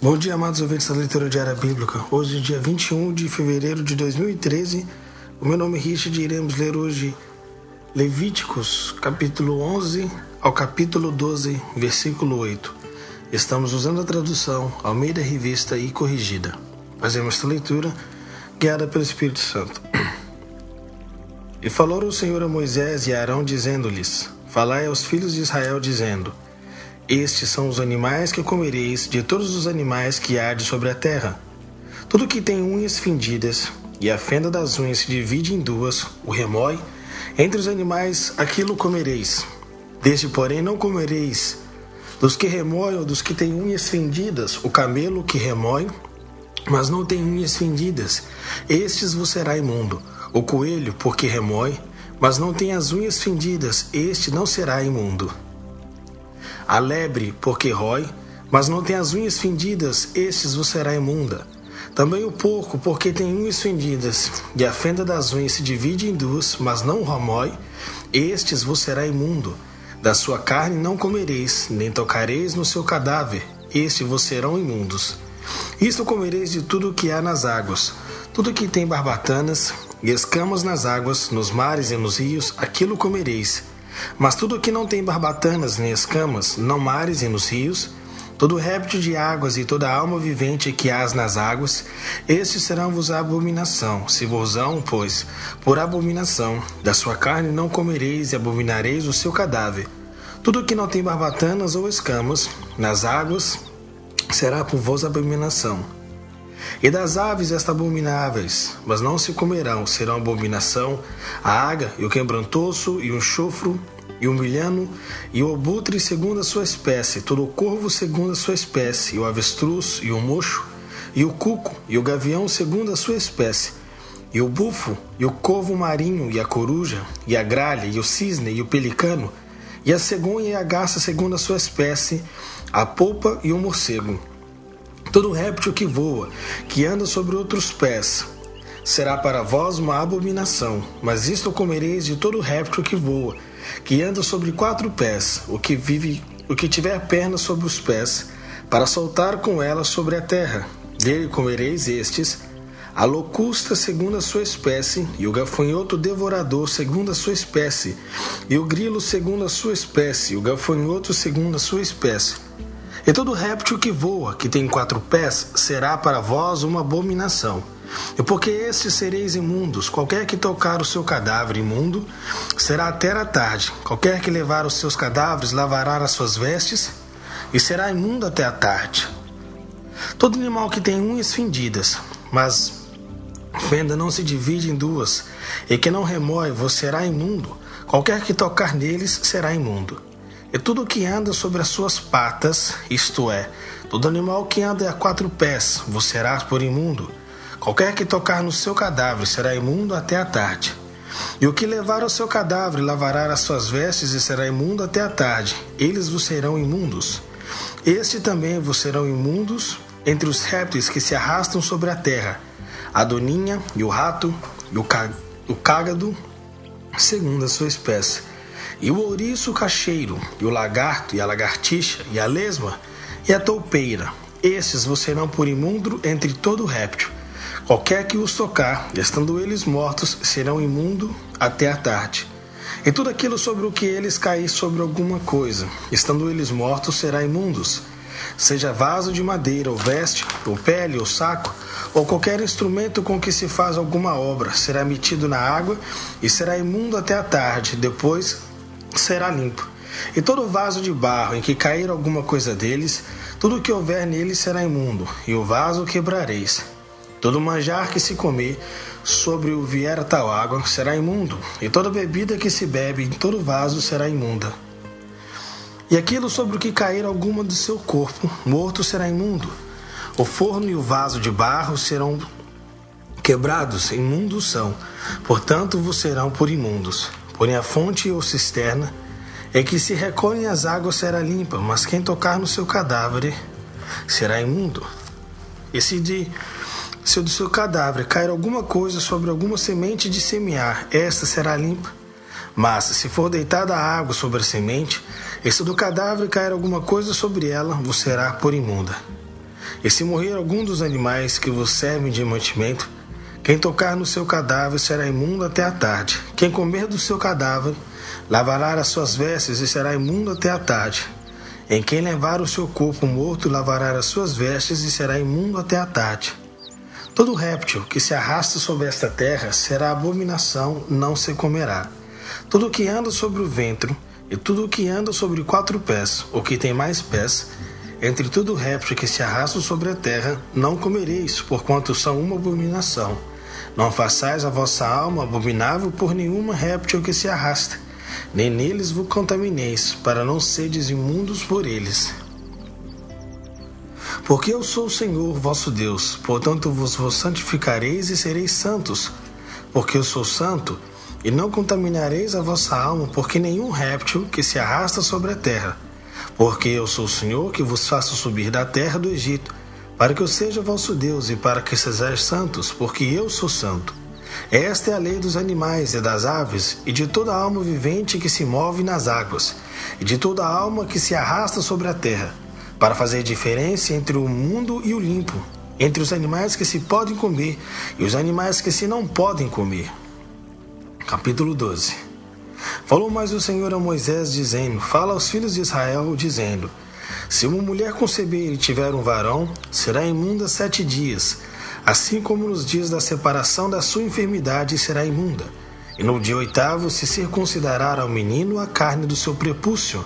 Bom dia, amados ouvintes da leitura diária bíblica. Hoje, dia 21 de fevereiro de 2013, o meu nome é Richard e iremos ler hoje Levíticos, capítulo 11 ao capítulo 12, versículo 8. Estamos usando a tradução Almeida Revista e Corrigida. Fazemos esta leitura guiada pelo Espírito Santo. E falou o Senhor a Moisés e a Arão, dizendo-lhes: Falai aos filhos de Israel, dizendo: estes são os animais que comereis de todos os animais que há sobre a terra. Tudo que tem unhas fendidas, e a fenda das unhas se divide em duas, o remói, entre os animais aquilo comereis. Deste, porém, não comereis dos que remoem ou dos que têm unhas fendidas, o camelo que remói, mas não tem unhas fendidas, estes vos será imundo. O coelho, porque remói, mas não tem as unhas fendidas, este não será imundo. A lebre, porque rói, mas não tem as unhas fendidas, estes vos será imunda. Também o porco, porque tem unhas fendidas, e a fenda das unhas se divide em duas, mas não romói, estes vos será imundo. Da sua carne não comereis, nem tocareis no seu cadáver, estes vos serão imundos. Isto comereis de tudo o que há nas águas, tudo que tem barbatanas e escamas nas águas, nos mares e nos rios, aquilo comereis mas tudo que não tem barbatanas nem escamas, não mares e nos rios, todo réptil de águas e toda alma vivente que há nas águas, estes serão-vos a abominação. Se vos hão, pois, por abominação, da sua carne não comereis e abominareis o seu cadáver. Tudo que não tem barbatanas ou escamas, nas águas, será por vós abominação. E das aves esta abomináveis, mas não se comerão, serão abominação a águia e o quebrantoso e o chofro e o milhano e o obutre segundo a sua espécie, todo o corvo segundo a sua espécie, e o avestruz e o mocho e o cuco e o gavião segundo a sua espécie, e o bufo e o corvo marinho e a coruja e a gralha e o cisne e o pelicano e a cegonha e a garça segundo a sua espécie, a polpa e o morcego Todo réptil que voa, que anda sobre outros pés, será para vós uma abominação. Mas isto comereis de todo réptil que voa, que anda sobre quatro pés, o que vive, o que tiver pernas sobre os pés, para soltar com elas sobre a terra. Dele comereis estes, a locusta segundo a sua espécie, e o gafanhoto devorador segundo a sua espécie, e o grilo segundo a sua espécie, e o gafanhoto segundo a sua espécie e todo réptil que voa, que tem quatro pés, será para vós uma abominação. E porque estes sereis imundos, qualquer que tocar o seu cadáver imundo, será até a tarde. Qualquer que levar os seus cadáveres lavará as suas vestes, e será imundo até a tarde. Todo animal que tem unhas fendidas, mas fenda não se divide em duas, e que não remói, vos será imundo. Qualquer que tocar neles será imundo. E tudo que anda sobre as suas patas, isto é, todo animal que anda a quatro pés, vos será por imundo. Qualquer que tocar no seu cadáver será imundo até a tarde. E o que levar o seu cadáver lavará as suas vestes e será imundo até a tarde. Eles vos serão imundos. Este também vos serão imundos entre os répteis que se arrastam sobre a terra, a doninha e o rato e o, o cágado, segundo a sua espécie e o ouriço cacheiro, e o lagarto, e a lagartixa, e a lesma, e a toupeira. Esses vos serão por imundo entre todo réptil. Qualquer que os tocar, estando eles mortos, serão imundo até a tarde. E tudo aquilo sobre o que eles cair sobre alguma coisa, estando eles mortos, será imundos. Seja vaso de madeira, ou veste, ou pele, ou saco, ou qualquer instrumento com que se faz alguma obra, será metido na água e será imundo até a tarde. Depois será limpo. E todo vaso de barro em que cair alguma coisa deles, tudo que houver nele será imundo, e o vaso quebrareis. Todo manjar que se comer sobre o vier tal água será imundo, e toda bebida que se bebe em todo vaso será imunda. E aquilo sobre o que cair alguma do seu corpo, morto será imundo. O forno e o vaso de barro serão quebrados, imundos são, portanto vos serão por imundos. Porém, a fonte ou cisterna é que se recolhem as águas será limpa, mas quem tocar no seu cadáver será imundo. E se, de, se do seu cadáver cair alguma coisa sobre alguma semente de semear, esta será limpa. Mas se for deitada a água sobre a semente, e se do cadáver cair alguma coisa sobre ela, vos será por imunda. E se morrer algum dos animais que vos servem de mantimento, quem tocar no seu cadáver será imundo até a tarde. Quem comer do seu cadáver lavará as suas vestes e será imundo até a tarde. Em quem levar o seu corpo morto lavará as suas vestes e será imundo até a tarde. Todo réptil que se arrasta sobre esta terra será abominação, não se comerá. Tudo que anda sobre o ventre e tudo que anda sobre quatro pés, ou que tem mais pés, entre todo réptil que se arrasta sobre a terra, não comereis, porquanto são uma abominação. Não façais a vossa alma abominável por nenhuma réptil que se arrasta, nem neles vos contamineis, para não sedes imundos por eles. Porque eu sou o Senhor vosso Deus, portanto vos, vos santificareis e sereis santos, porque eu sou santo, e não contaminareis a vossa alma, porque nenhum réptil que se arrasta sobre a terra. Porque eu sou o Senhor que vos faço subir da terra do Egito, para que eu seja vosso Deus e para que sejais santos, porque eu sou santo. Esta é a lei dos animais e das aves, e de toda alma vivente que se move nas águas, e de toda alma que se arrasta sobre a terra, para fazer diferença entre o mundo e o limpo, entre os animais que se podem comer e os animais que se não podem comer. Capítulo 12 Falou mais o Senhor a Moisés, dizendo: Fala aos filhos de Israel, dizendo: Se uma mulher conceber e tiver um varão, será imunda sete dias, assim como nos dias da separação da sua enfermidade será imunda. E no dia oitavo se circuncidará ao menino a carne do seu prepúcio.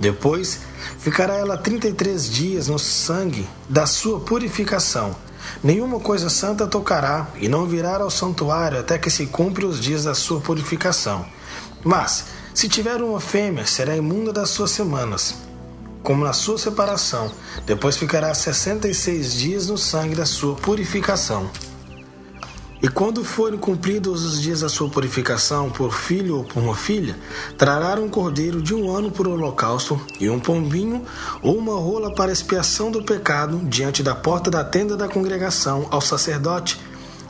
Depois ficará ela trinta e três dias no sangue da sua purificação. Nenhuma coisa santa tocará, e não virá ao santuário até que se cumpra os dias da sua purificação. Mas, se tiver uma fêmea, será imunda das suas semanas, como na sua separação. Depois ficará sessenta e seis dias no sangue da sua purificação. E quando forem cumpridos os dias da sua purificação, por filho ou por uma filha, trará um cordeiro de um ano por holocausto, e um pombinho ou uma rola para expiação do pecado, diante da porta da tenda da congregação, ao sacerdote,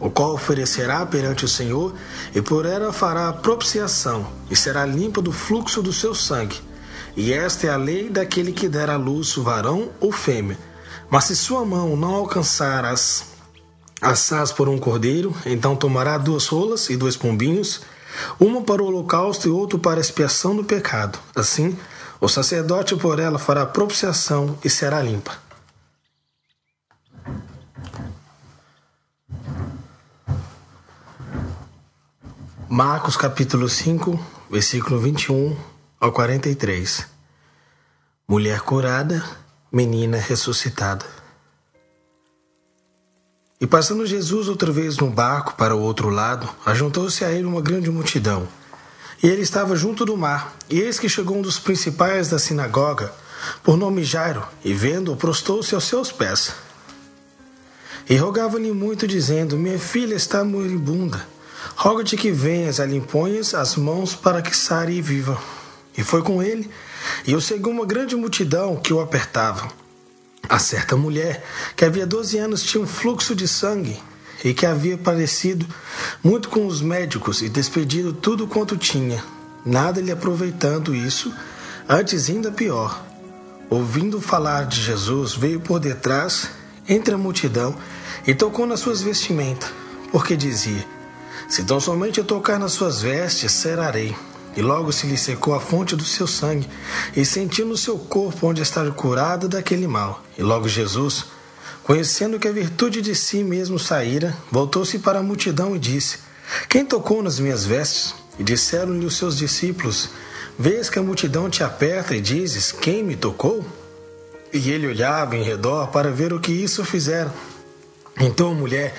o qual oferecerá perante o Senhor, e por ela fará propiciação, e será limpa do fluxo do seu sangue. E esta é a lei daquele que der à luz varão ou fêmea. Mas se sua mão não alcançar as assás por um cordeiro, então tomará duas rolas e dois pombinhos, uma para o holocausto e outro para a expiação do pecado. Assim, o sacerdote por ela fará propiciação e será limpa. Marcos capítulo 5, versículo 21 ao 43. Mulher curada, menina ressuscitada. E passando Jesus outra vez no barco para o outro lado, ajuntou-se a ele uma grande multidão. E ele estava junto do mar, e eis que chegou um dos principais da sinagoga, por nome Jairo, e vendo-o, prostou-se aos seus pés. E rogava-lhe muito, dizendo: Minha filha está moribunda. Roga-te que venhas a lhe as mãos para que sare e viva. E foi com ele, e o seguiu uma grande multidão que o apertava a certa mulher que havia 12 anos tinha um fluxo de sangue e que havia parecido muito com os médicos e despedido tudo quanto tinha, nada lhe aproveitando isso, antes ainda pior. Ouvindo falar de Jesus, veio por detrás, entre a multidão, e tocou nas suas vestimentas, porque dizia: Se tão somente eu tocar nas suas vestes, serarei. E logo se lhe secou a fonte do seu sangue, e sentiu no seu corpo onde estava curado daquele mal. E logo Jesus, conhecendo que a virtude de si mesmo saíra, voltou-se para a multidão e disse: Quem tocou nas minhas vestes? E disseram-lhe os seus discípulos: Vês que a multidão te aperta e dizes: Quem me tocou? E ele olhava em redor para ver o que isso fizeram. Então a mulher,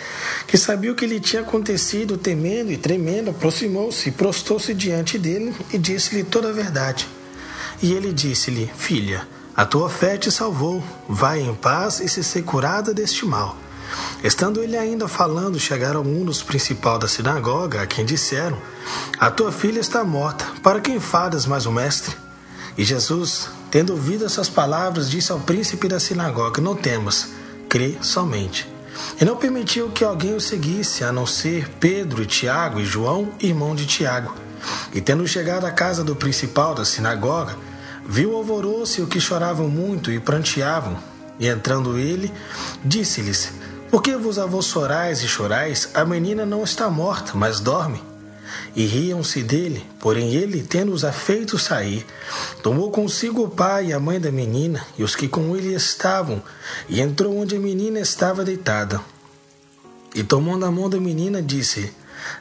que sabia o que lhe tinha acontecido, temendo e tremendo, aproximou-se, prostou-se diante dele e disse-lhe toda a verdade. E ele disse-lhe: Filha, a tua fé te salvou, vai em paz e se ser curada deste mal. Estando ele ainda falando, chegaram um dos principais da sinagoga, a quem disseram: A tua filha está morta, para quem fadas mais o mestre? E Jesus, tendo ouvido essas palavras, disse ao príncipe da sinagoga: Não temas, crê somente. E não permitiu que alguém o seguisse, a não ser Pedro Tiago e João, irmão de Tiago. E tendo chegado à casa do principal da sinagoga, viu o alvoroço e o que choravam muito e pranteavam. E entrando ele, disse-lhes: Por que vos avossorais e chorais? A menina não está morta, mas dorme. E riam-se dele, porém ele, tendo-os afeito sair, tomou consigo o pai e a mãe da menina e os que com ele estavam, e entrou onde a menina estava deitada. E tomando a mão da menina, disse: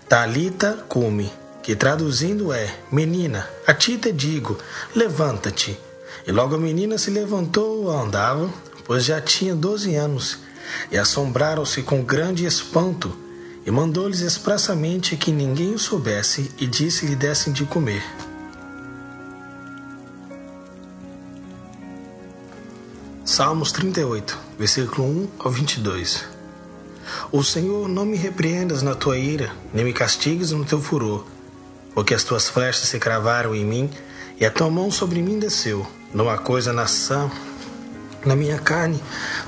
Talita cume, que traduzindo é: Menina, a ti te digo, levanta-te. E logo a menina se levantou andava, pois já tinha doze anos, e assombraram-se com grande espanto, e mandou-lhes expressamente que ninguém o soubesse, e disse lhe dessem de comer. Salmos 38, versículo 1 ao 22. O Senhor não me repreendas na tua ira, nem me castigues no teu furor, porque as tuas flechas se cravaram em mim, e a tua mão sobre mim desceu. Não há coisa nação na minha carne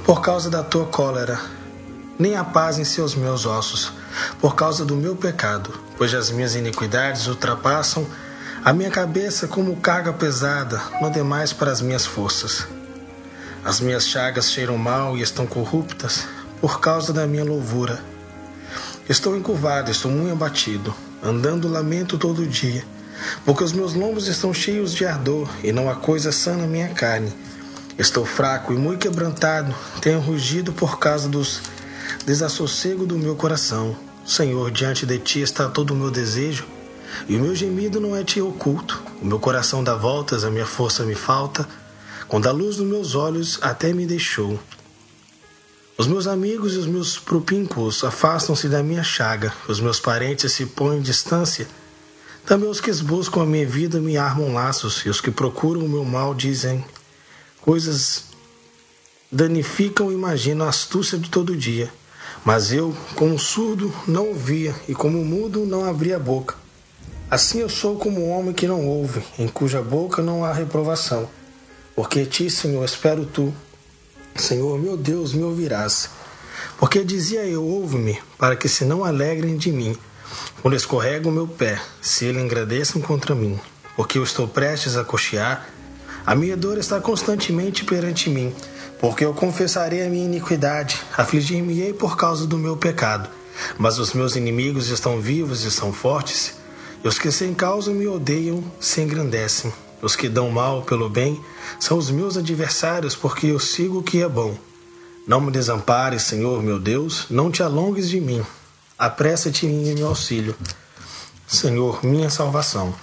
por causa da tua cólera, nem há paz em seus meus ossos por causa do meu pecado, pois as minhas iniquidades ultrapassam a minha cabeça como carga pesada, não demais para as minhas forças. As minhas chagas cheiram mal e estão corruptas por causa da minha louvura. Estou encurvado, estou muito abatido, andando lamento todo dia, porque os meus lombos estão cheios de ardor e não há coisa sã na minha carne Estou fraco e muito quebrantado, tenho rugido por causa dos desassossego do meu coração. Senhor, diante de ti está todo o meu desejo, e o meu gemido não é te oculto. O meu coração dá voltas, a minha força me falta, quando a luz dos meus olhos até me deixou. Os meus amigos e os meus propíncos afastam-se da minha chaga, os meus parentes se põem em distância. Também os que buscam a minha vida me armam laços, e os que procuram o meu mal dizem: coisas danificam e imaginam a astúcia de todo dia. Mas eu, como surdo, não ouvia, e como mudo, não abria a boca. Assim eu sou como um homem que não ouve, em cuja boca não há reprovação. Porque ti, Senhor, espero tu. Senhor, meu Deus, me ouvirás. Porque dizia eu, ouve-me, para que se não alegrem de mim, quando escorrega o meu pé, se ele engrandeçam contra mim. Porque eu estou prestes a cochear, a minha dor está constantemente perante mim, porque eu confessarei a minha iniquidade, afligir-me-ei por causa do meu pecado. Mas os meus inimigos estão vivos e são fortes, e os que sem causa me odeiam se engrandecem. Os que dão mal pelo bem são os meus adversários, porque eu sigo o que é bom. Não me desampares, Senhor meu Deus, não te alongues de mim. Apressa-te em meu auxílio. Senhor, minha salvação.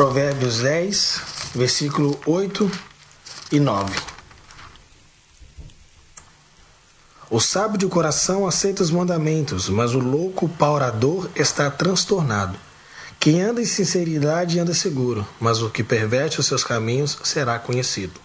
Provérbios 10, versículo 8 e 9. O sábio de coração aceita os mandamentos, mas o louco paurador está transtornado. Quem anda em sinceridade anda seguro, mas o que perverte os seus caminhos será conhecido.